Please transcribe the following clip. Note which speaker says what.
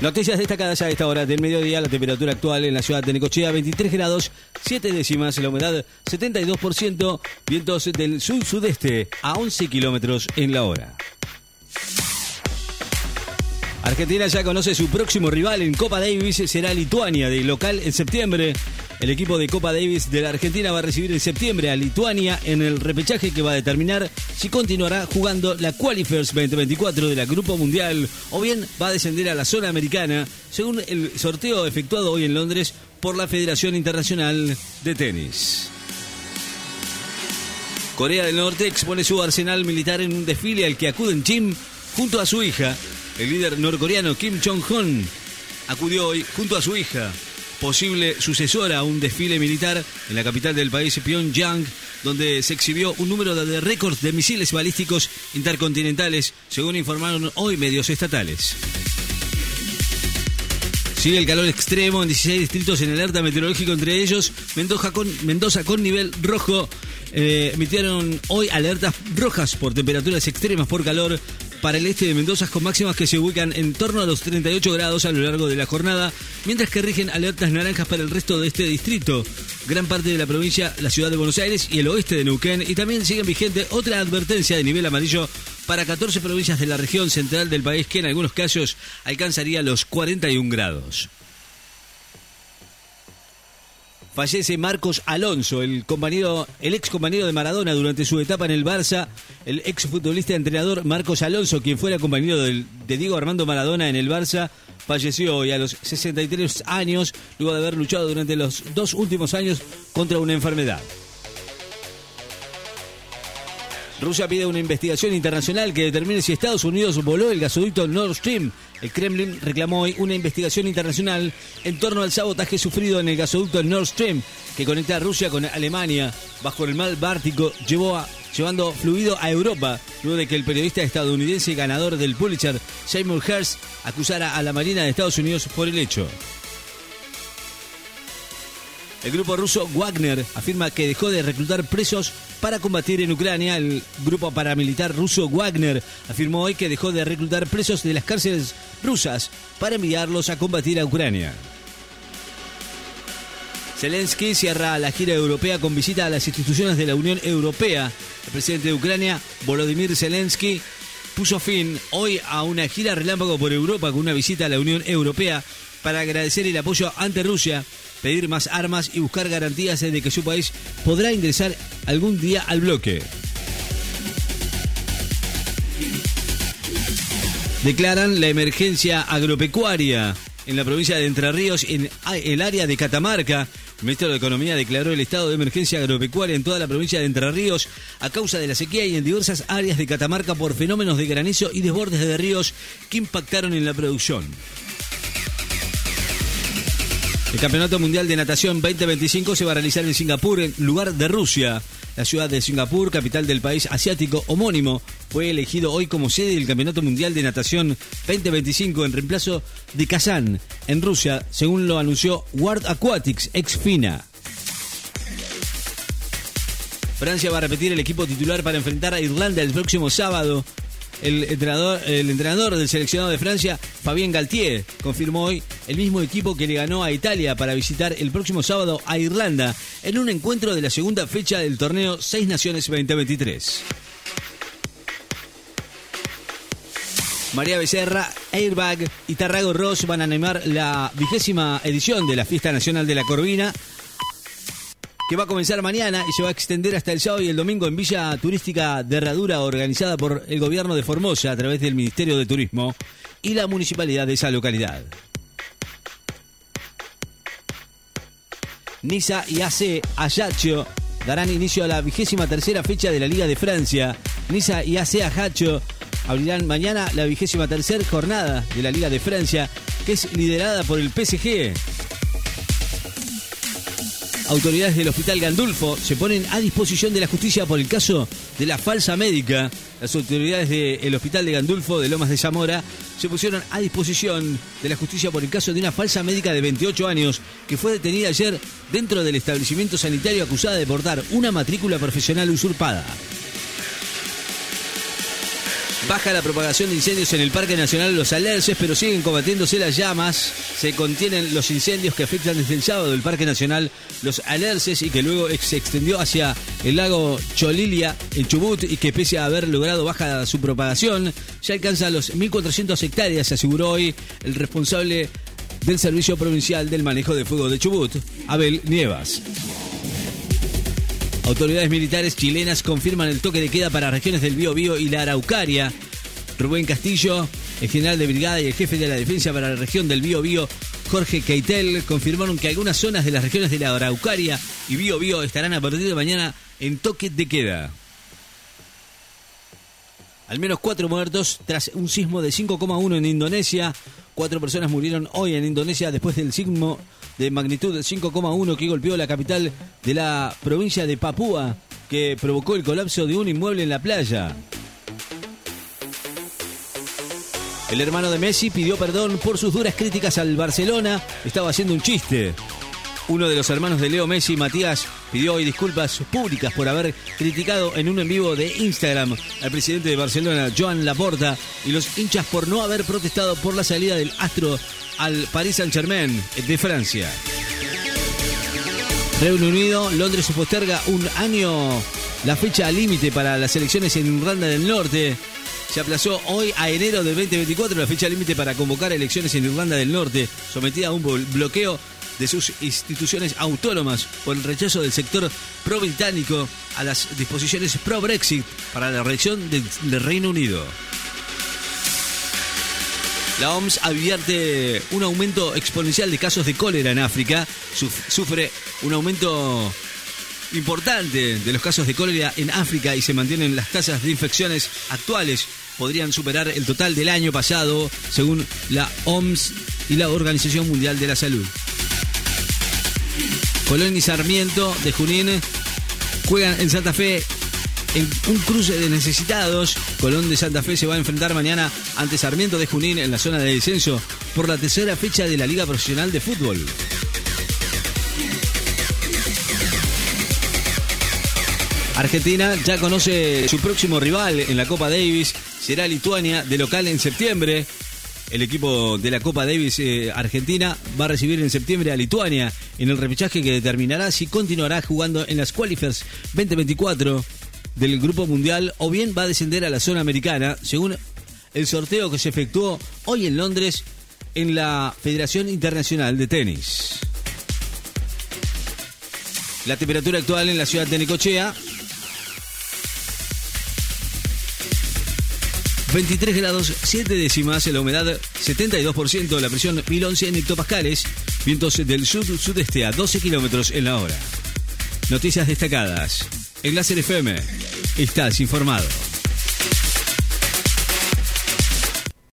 Speaker 1: Noticias destacadas a esta hora del mediodía. La temperatura actual en la ciudad de Necochea, 23 grados, 7 décimas. La humedad, 72%. Vientos del sur-sudeste a 11 kilómetros en la hora. Argentina ya conoce su próximo rival en Copa Davis. Será Lituania, de local en septiembre. El equipo de Copa Davis de la Argentina va a recibir en septiembre a Lituania en el repechaje que va a determinar si continuará jugando la Qualifiers 2024 de la Grupo Mundial o bien va a descender a la zona americana, según el sorteo efectuado hoy en Londres por la Federación Internacional de Tenis. Corea del Norte expone su arsenal militar en un desfile al que acuden Jim junto a su hija. El líder norcoreano Kim Jong-un acudió hoy junto a su hija posible sucesora a un desfile militar en la capital del país, Pyongyang, donde se exhibió un número de récords de misiles balísticos intercontinentales, según informaron hoy medios estatales. Sigue el calor extremo en 16 distritos en alerta meteorológico, entre ellos Mendoza con, nivel rojo. Eh, emitieron hoy alertas rojas por temperaturas extremas por calor para el este de Mendoza con máximas que se ubican en torno a los 38 grados a lo largo de la jornada, mientras que rigen alertas naranjas para el resto de este distrito, gran parte de la provincia, la ciudad de Buenos Aires y el oeste de Neuquén, y también siguen vigente otra advertencia de nivel amarillo para 14 provincias de la región central del país que en algunos casos alcanzaría los 41 grados. Fallece Marcos Alonso, el compañero, el ex compañero de Maradona durante su etapa en el Barça, el ex futbolista y entrenador Marcos Alonso, quien fuera compañero de Diego Armando Maradona en el Barça, falleció hoy a los 63 años, luego de haber luchado durante los dos últimos años contra una enfermedad. Rusia pide una investigación internacional que determine si Estados Unidos voló el gasoducto Nord Stream. El Kremlin reclamó hoy una investigación internacional en torno al sabotaje sufrido en el gasoducto Nord Stream, que conecta a Rusia con Alemania bajo el mar Báltico, llevó llevando fluido a Europa, luego de que el periodista estadounidense ganador del Pulitzer, Seymour Hersh, acusara a la Marina de Estados Unidos por el hecho. El grupo ruso Wagner afirma que dejó de reclutar presos para combatir en Ucrania. El grupo paramilitar ruso Wagner afirmó hoy que dejó de reclutar presos de las cárceles rusas para enviarlos a combatir a Ucrania. Zelensky cierra la gira europea con visita a las instituciones de la Unión Europea. El presidente de Ucrania, Volodymyr Zelensky, puso fin hoy a una gira relámpago por Europa con una visita a la Unión Europea para agradecer el apoyo ante Rusia pedir más armas y buscar garantías de que su país podrá ingresar algún día al bloque. Declaran la emergencia agropecuaria en la provincia de Entre Ríos, en el área de Catamarca. El ministro de Economía declaró el estado de emergencia agropecuaria en toda la provincia de Entre Ríos a causa de la sequía y en diversas áreas de Catamarca por fenómenos de granizo y desbordes de ríos que impactaron en la producción. El Campeonato Mundial de Natación 2025 se va a realizar en Singapur, en lugar de Rusia. La ciudad de Singapur, capital del país asiático homónimo, fue elegido hoy como sede del Campeonato Mundial de Natación 2025 en reemplazo de Kazán, en Rusia, según lo anunció World Aquatics, ex FINA. Francia va a repetir el equipo titular para enfrentar a Irlanda el próximo sábado el entrenador, el entrenador del seleccionado de Francia, Fabien Galtier, confirmó hoy el mismo equipo que le ganó a Italia para visitar el próximo sábado a Irlanda en un encuentro de la segunda fecha del torneo Seis Naciones 2023. María Becerra, Airbag y Tarrago Ross van a animar la vigésima edición de la Fiesta Nacional de la Corvina que va a comenzar mañana y se va a extender hasta el sábado y el domingo en Villa Turística de Herradura, organizada por el gobierno de Formosa a través del Ministerio de Turismo y la municipalidad de esa localidad. Niza y AC Ajaccio darán inicio a la vigésima tercera fecha de la Liga de Francia. Niza y AC Ajaccio abrirán mañana la vigésima tercera jornada de la Liga de Francia, que es liderada por el PSG. Autoridades del Hospital Gandulfo se ponen a disposición de la justicia por el caso de la falsa médica. Las autoridades del Hospital de Gandulfo de Lomas de Zamora se pusieron a disposición de la justicia por el caso de una falsa médica de 28 años que fue detenida ayer dentro del establecimiento sanitario acusada de portar una matrícula profesional usurpada. Baja la propagación de incendios en el Parque Nacional Los Alerces, pero siguen combatiéndose las llamas. Se contienen los incendios que afectan desde el sábado el Parque Nacional Los Alerces y que luego se extendió hacia el lago Cholilia en Chubut y que pese a haber logrado baja su propagación, ya alcanza los 1.400 hectáreas, aseguró hoy el responsable del Servicio Provincial del Manejo de Fuego de Chubut, Abel Nievas. Autoridades militares chilenas confirman el toque de queda para regiones del Bío y la Araucaria. Rubén Castillo, el general de brigada y el jefe de la defensa para la región del Bío Jorge Keitel, confirmaron que algunas zonas de las regiones de la Araucaria y Bío estarán a partir de mañana en toque de queda. Al menos cuatro muertos tras un sismo de 5,1 en Indonesia. Cuatro personas murieron hoy en Indonesia después del sismo de magnitud 5,1 que golpeó la capital de la provincia de Papúa, que provocó el colapso de un inmueble en la playa. El hermano de Messi pidió perdón por sus duras críticas al Barcelona. Estaba haciendo un chiste. Uno de los hermanos de Leo Messi, Matías, pidió hoy disculpas públicas por haber criticado en un en vivo de Instagram al presidente de Barcelona, Joan Laporta, y los hinchas por no haber protestado por la salida del astro al Paris Saint-Germain de Francia. Reino Unido, Londres posterga un año la fecha límite para las elecciones en Irlanda del Norte. Se aplazó hoy a enero del 2024 la fecha límite para convocar elecciones en Irlanda del Norte, sometida a un bloqueo de sus instituciones autónomas por el rechazo del sector pro-británico a las disposiciones pro-Brexit para la región del Reino Unido. La OMS advierte un aumento exponencial de casos de cólera en África. Sufre un aumento importante de los casos de cólera en África y se mantienen las tasas de infecciones actuales. Podrían superar el total del año pasado, según la OMS y la Organización Mundial de la Salud. Colón y Sarmiento de Junín juegan en Santa Fe en un cruce de necesitados. Colón de Santa Fe se va a enfrentar mañana ante Sarmiento de Junín en la zona de descenso por la tercera fecha de la Liga Profesional de Fútbol. Argentina ya conoce su próximo rival en la Copa Davis, será Lituania de local en septiembre. El equipo de la Copa Davis eh, Argentina va a recibir en septiembre a Lituania en el repechaje que determinará si continuará jugando en las Qualifiers 2024 del Grupo Mundial o bien va a descender a la zona americana, según el sorteo que se efectuó hoy en Londres en la Federación Internacional de Tenis. La temperatura actual en la ciudad de Necochea 23 grados 7 décimas, la humedad 72%, la presión 1011 en hectopascales, vientos del sur-sudeste a 12 kilómetros en la hora. Noticias destacadas. En Láser FM, estás informado.